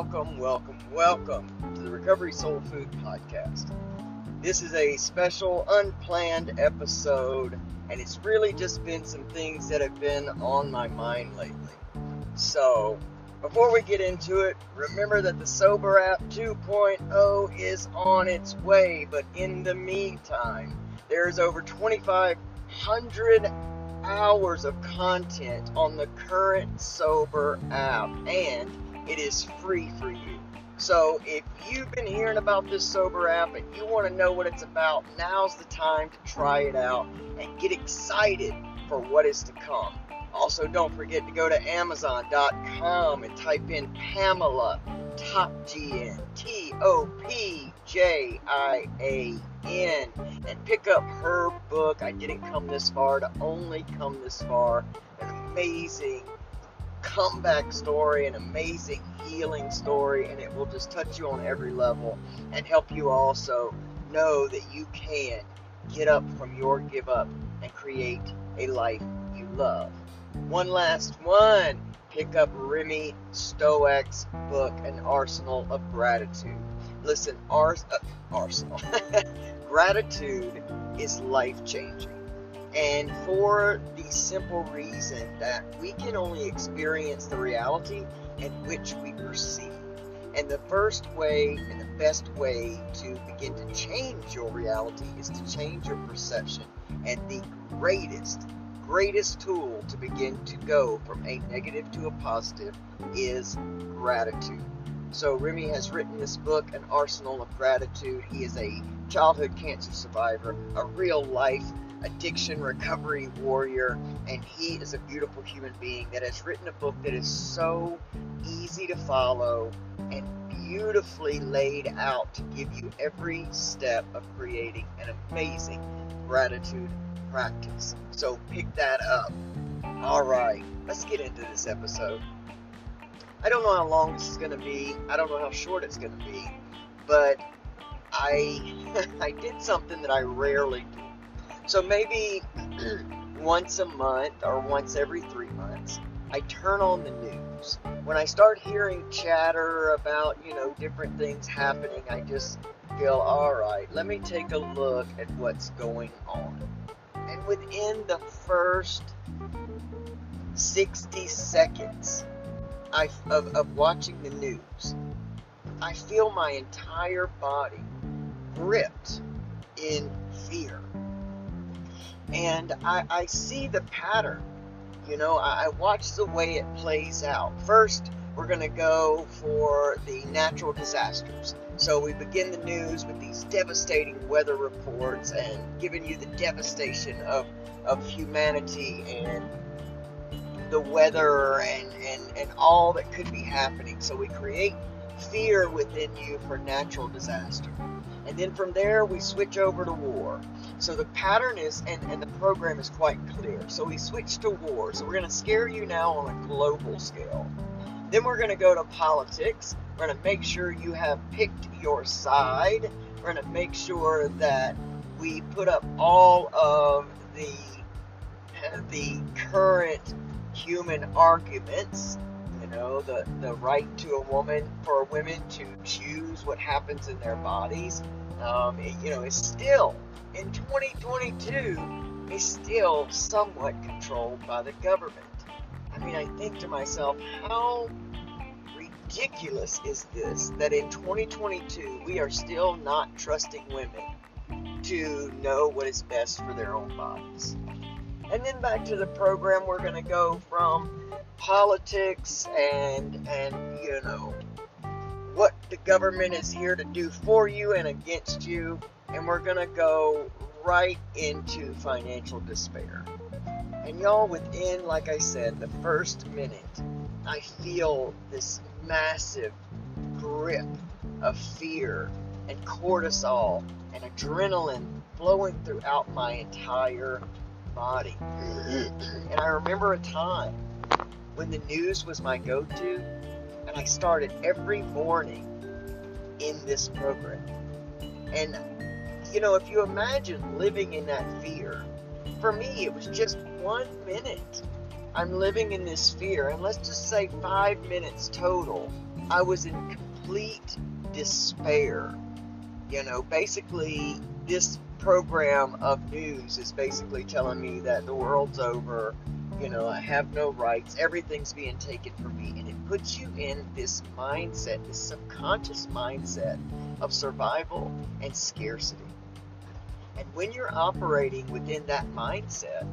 welcome, welcome, welcome to the Recovery Soul Food Podcast. This is a special, unplanned episode, and it's really just been some things that have been on my mind lately. So, before we get into it, remember that the Sober App 2.0 is on its way, but in the meantime, there's over 2,500 hours of content on the current Sober app, and it is free for you. So if you've been hearing about this Sober app and you want to know what it's about, now's the time to try it out and get excited for what is to come. Also, don't forget to go to Amazon.com and type in Pamela Top G N T O P J I A N and pick up her book. I didn't come this far to only come this far. An amazing comeback story, an amazing healing story, and it will just touch you on every level and help you also know that you can get up from your give up and create a life you love. One last one. Pick up Remy Stoeck's book, An Arsenal of Gratitude. Listen, ars- uh, arsenal. Gratitude is life changing. And for the simple reason that we can only experience the reality in which we perceive. And the first way and the best way to begin to change your reality is to change your perception. And the greatest, greatest tool to begin to go from a negative to a positive is gratitude. So Remy has written this book, An Arsenal of Gratitude. He is a childhood cancer survivor, a real life addiction recovery warrior, and he is a beautiful human being that has written a book that is so easy to follow and beautifully laid out to give you every step of creating an amazing gratitude practice. So pick that up. All right, let's get into this episode. I don't know how long this is going to be. I don't know how short it's going to be, but I I did something that I rarely do. So maybe once a month or once every three months, I turn on the news. When I start hearing chatter about, you know, different things happening, I just feel, all right, let me take a look at what's going on. And within the first 60 seconds I, of, of watching the news, I feel my entire body gripped I, I see the pattern. You know, I, I watch the way it plays out. First, we're going to go for the natural disasters. So we begin the news with these devastating weather reports and giving you the devastation of, of humanity and the weather and, and, and all that could be happening. So we create fear within you for natural disaster. And then from there, we switch over to war. So the pattern is, and, and the program is quite clear. So we switch to war. So we're going to scare you now on a global scale. Then we're going to go to politics. We're going to make sure you have picked your side. We're going to make sure that we put up all of the the current human arguments you know the the right to a woman for women to choose what happens in their bodies um, it, you know is still in 2022 is still somewhat controlled by the government. I mean i think to myself how ridiculous is this that in 2022 we are still not trusting women to know what is best for their own bodies? And then back to the program we're going to go from politics and and you know what the government is here to do for you and against you and we're going to go right into financial despair and y'all within like i said the first minute i feel this massive grip of fear and cortisol and adrenaline flowing throughout my entire body. And I remember a time when the news was my go to, and I started every morning in this program. And, you know, if you imagine living in that fear, for me, it was just one minute I'm living in this fear, and let's just say five minutes total, I was in complete despair. You know, basically, this program of news is basically telling me that the world's over, you know, I have no rights, everything's being taken from me, and it puts you in this mindset, this subconscious mindset of survival and scarcity. And when you're operating within that mindset,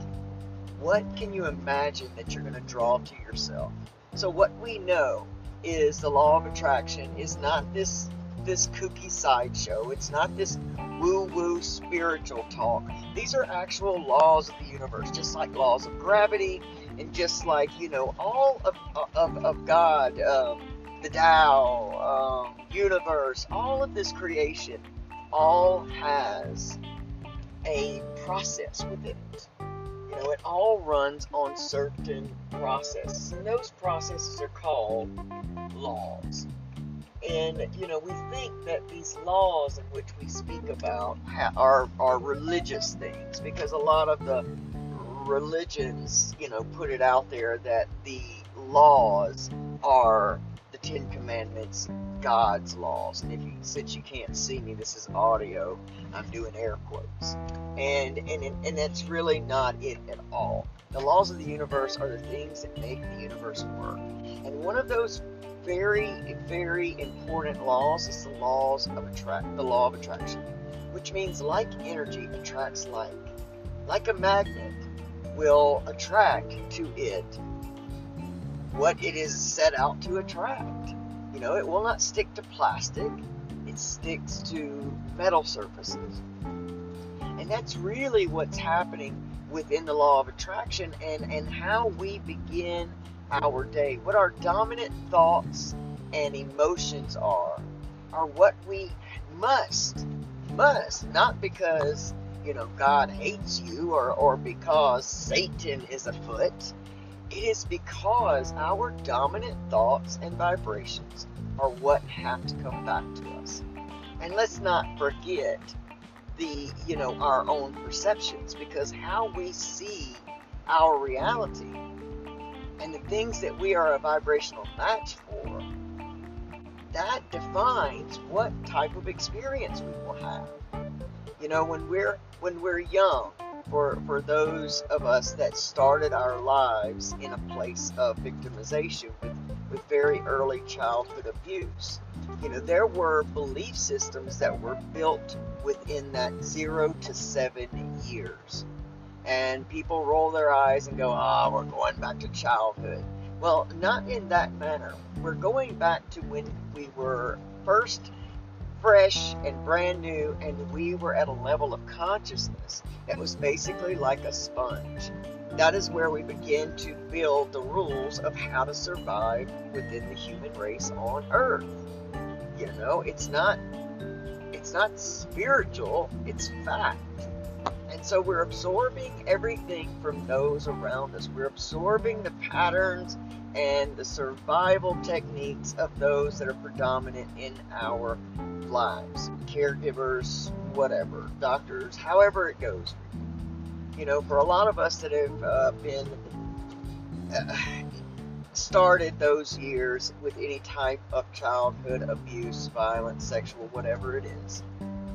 what can you imagine that you're going to draw to yourself? So what we know is the law of attraction is not this this kooky sideshow. It's not this woo-woo spiritual talk. These are actual laws of the universe, just like laws of gravity, and just like you know all of of, of God, um, the Tao, um, universe, all of this creation, all has a process within it. You know, it all runs on certain processes, and those processes are called laws. And you know, we think that these laws in which we speak about are are religious things because a lot of the religions, you know, put it out there that the laws are the Ten Commandments, God's laws. And if you, since you can't see me, this is audio. I'm doing air quotes, and and and that's really not it at all. The laws of the universe are the things that make the universe work, and one of those very, very important laws is the laws of attract the law of attraction, which means like energy attracts like. Like a magnet will attract to it what it is set out to attract. You know, it will not stick to plastic, it sticks to metal surfaces. And that's really what's happening within the law of attraction and, and how we begin our day, what our dominant thoughts and emotions are, are what we must, must, not because, you know, God hates you or, or because Satan is afoot. It is because our dominant thoughts and vibrations are what have to come back to us. And let's not forget the, you know, our own perceptions because how we see our reality and the things that we are a vibrational match for, that defines what type of experience we will have. You know, when we're when we're young, for for those of us that started our lives in a place of victimization with, with very early childhood abuse, you know, there were belief systems that were built within that zero to seven years and people roll their eyes and go, ah, oh, we're going back to childhood. Well, not in that manner. We're going back to when we were first fresh and brand new, and we were at a level of consciousness that was basically like a sponge. That is where we begin to build the rules of how to survive within the human race on Earth. You know, it's not it's not spiritual, it's fact. And so we're absorbing everything from those around us. We're absorbing the patterns and the survival techniques of those that are predominant in our lives caregivers, whatever, doctors, however it goes. You know, for a lot of us that have uh, been uh, started those years with any type of childhood abuse, violence, sexual, whatever it is,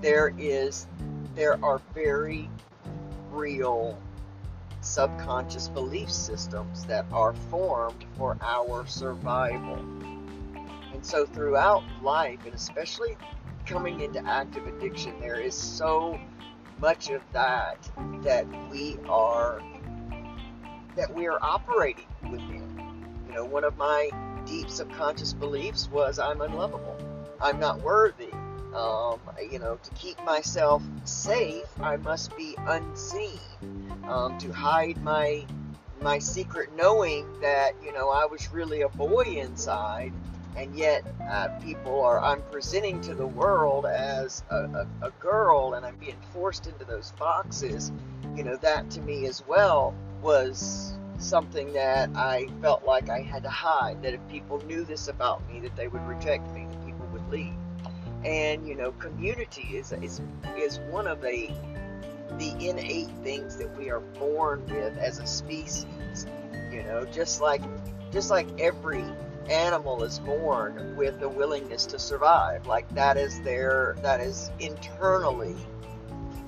there is there are very real subconscious belief systems that are formed for our survival. And so throughout life, and especially coming into active addiction, there is so much of that that we are that we are operating within. You know, one of my deep subconscious beliefs was I'm unlovable. I'm not worthy. Um, you know, to keep myself safe, I must be unseen. Um, to hide my my secret knowing that you know I was really a boy inside, and yet uh, people are I'm presenting to the world as a, a, a girl, and I'm being forced into those boxes. You know, that to me as well was something that I felt like I had to hide. That if people knew this about me, that they would reject me, that people would leave and you know community is is is one of the the innate things that we are born with as a species you know, just like just like every animal is born with a willingness to survive. Like that is their that is internally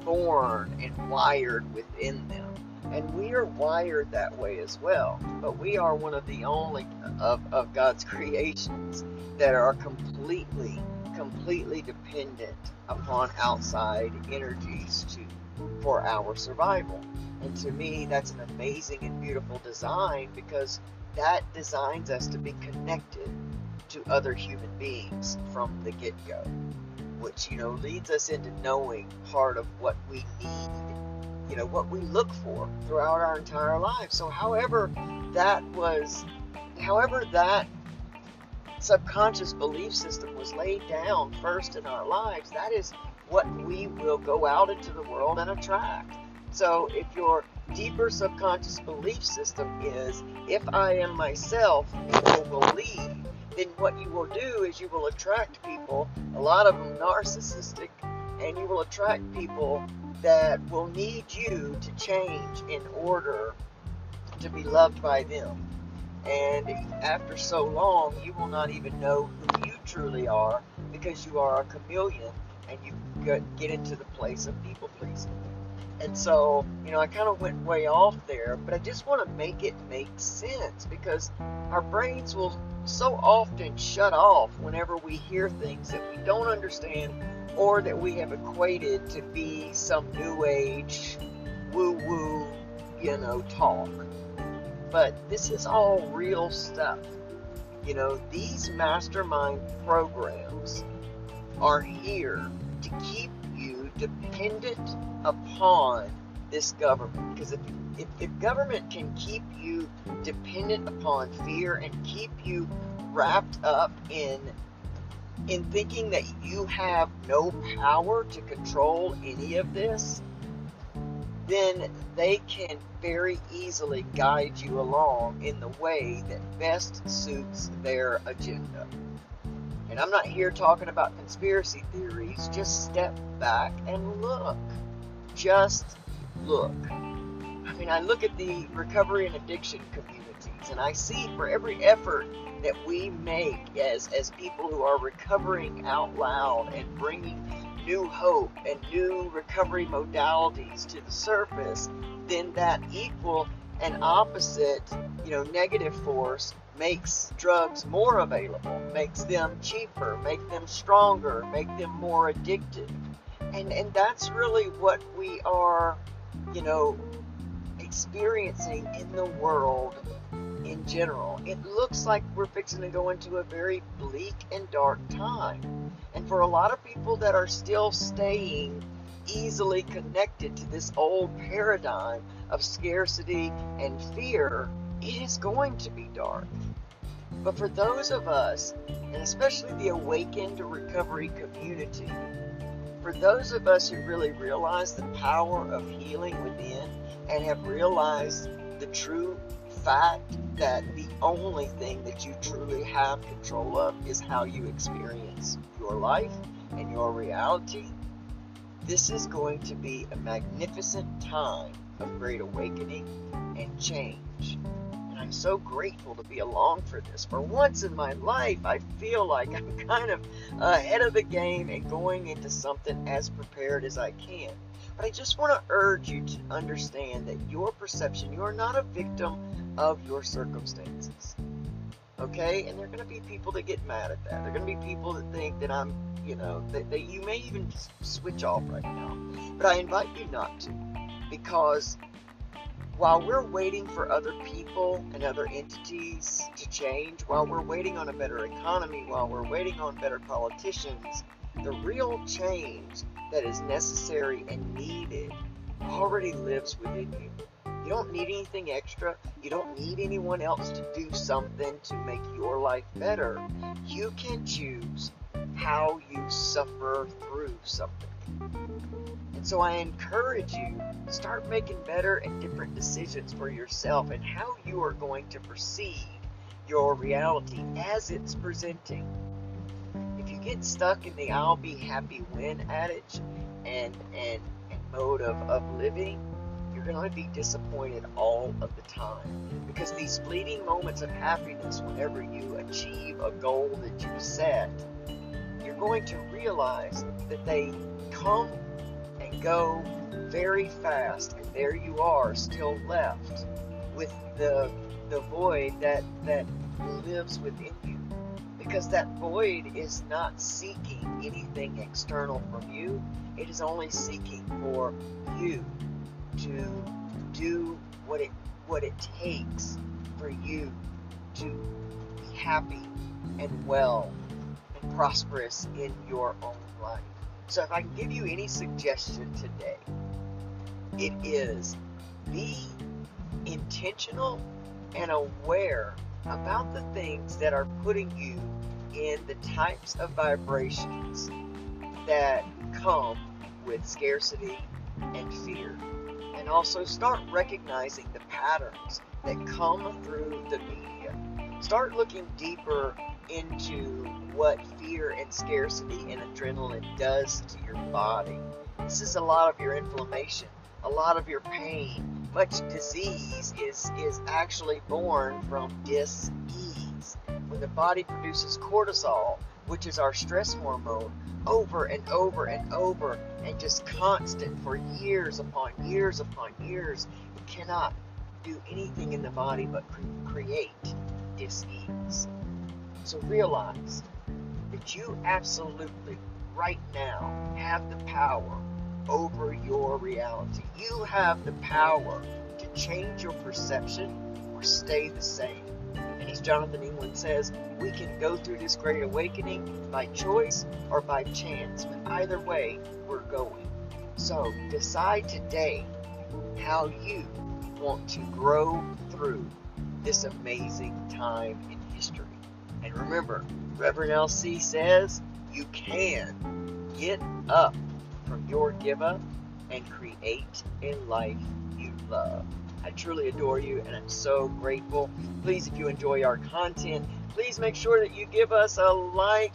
born and wired within them. And we are wired that way as well. But we are one of the only of, of God's creations that are completely, completely dependent upon outside energies to for our survival. And to me, that's an amazing and beautiful design because that designs us to be connected to other human beings from the get go, which, you know, leads us into knowing part of what we need, you know, what we look for throughout our entire lives. So, however, that was, however, that subconscious belief system was laid down first in our lives, that is what we will go out into the world and attract. So if your deeper subconscious belief system is, if I am myself, people will leave, then what you will do is you will attract people, a lot of them narcissistic, and you will attract people that will need you to change in order to be loved by them. And after so long, you will not even know who you truly are because you are a chameleon and you get into the place of people pleasing. And so, you know, I kind of went way off there, but I just want to make it make sense because our brains will so often shut off whenever we hear things that we don't understand or that we have equated to be some new age woo woo, you know, talk. But this is all real stuff. You know, these mastermind programs are here to keep you dependent upon this government. Because if, if, government can keep you dependent upon fear and keep you wrapped up in in thinking that you have no power to control any of this, then they can very easily guide you along in the way that best suits their agenda. And I'm not here talking about conspiracy theories, just step back and look just look. I mean, I look at the recovery and addiction communities, and I see for every effort that we make as, as people who are recovering out loud and bringing new hope and new recovery modalities to the surface, then that equal and opposite, you know, negative force makes drugs more available, makes them cheaper, make them stronger, make them more addictive. And and that's really what we are you know experiencing in the world in general. It looks like we're fixing to go into a very bleak and dark time and for a lot of people that are still staying easily connected to this old paradigm of scarcity and fear it is going to be dark. But for those of us and especially the awakened recovery community for those of us who really realize the power of healing within and have realized the true fact that the only thing that you truly have control of is how you experience your life and your reality, this is going to be a magnificent time of great awakening and change. And I'm so grateful to be along for this. For once in my life, I feel like I'm kind of ahead of the game and going into something as prepared as I can. But I just want to urge you to understand that your perception, you are not a victim of your circumstances. Okay? And there are going to be people that get mad at that. There are going to be people that think that I'm, you know, that, that you may even switch off right now. But I invite you not to. Because while we're waiting for other people and other entities to change, while we're waiting on a better economy, while we're waiting on better politicians, the real change that is necessary and needed already lives within you. You don't need anything extra. You don't need anyone else to do something to make your life better. You can choose how you suffer through something. And so I encourage you start making better and different decisions for yourself and how you are going to perceive your reality as it's presenting. If you get stuck in the I'll be happy when adage and and, and mode of, of living, going to be disappointed all of the time. Because these fleeting moments of happiness, whenever you achieve a goal that you set, you're going to realize that they come and go very fast, and there you are, still left with the the void that that lives within you. Because that void is not seeking anything external from you. It is only seeking for you to do what it what it takes for you to be happy and well and prosperous in your own life. So if I can give you any suggestion today, it is be intentional and aware about the things that are putting you in the types of vibrations that come with scarcity and fear. And also start recognizing the patterns that come through the media. Start looking deeper into what fear and scarcity and adrenaline does to your body. This is a lot of your inflammation, a lot of your pain. Much disease is, is actually born from dis-ease. When the body produces cortisol, which is our stress hormone, over and over and over and just constant for years upon years upon years, it cannot do anything in the body but create dis-ease. So realize that you absolutely right now have the power over your reality. You have the power to change your perception or stay the same. And as Jonathan England says, we can go through this great awakening by choice or by chance, but either way, we're going. So decide today how you want to grow through this amazing time in history. And remember, Reverend LC says you can get up from your give up and create a life you love. I truly adore you and I'm so grateful. Please, if you enjoy our content, please make sure that you give us a like,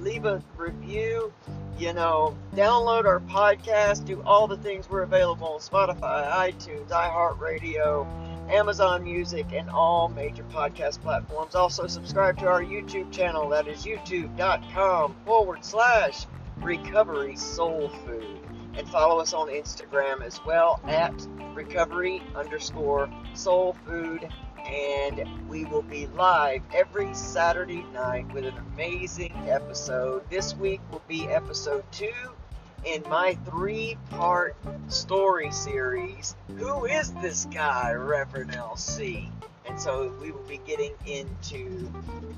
leave a review, you know, download our podcast, do all the things we're available on Spotify, iTunes, iHeartRadio, Amazon Music, and all major podcast platforms. Also, subscribe to our YouTube channel. That is youtube.com forward slash recovery soul food. And follow us on Instagram as well at recovery underscore soul food. And we will be live every Saturday night with an amazing episode. This week will be episode two in my three part story series, Who is this guy, Reverend LC? And so we will be getting into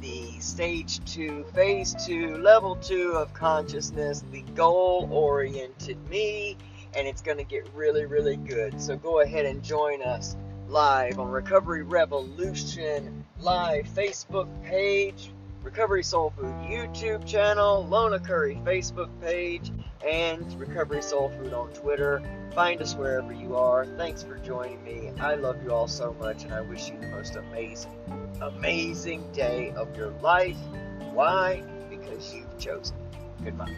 the stage two, phase two, level two of consciousness, the goal oriented me, and it's going to get really, really good. So go ahead and join us live on Recovery Revolution live Facebook page, Recovery Soul Food YouTube channel, Lona Curry Facebook page, and Recovery Soul Food on Twitter. Find us wherever you are. Thanks for joining me. I love you all so much, and I wish you the most amazing, amazing day of your life. Why? Because you've chosen. Goodbye.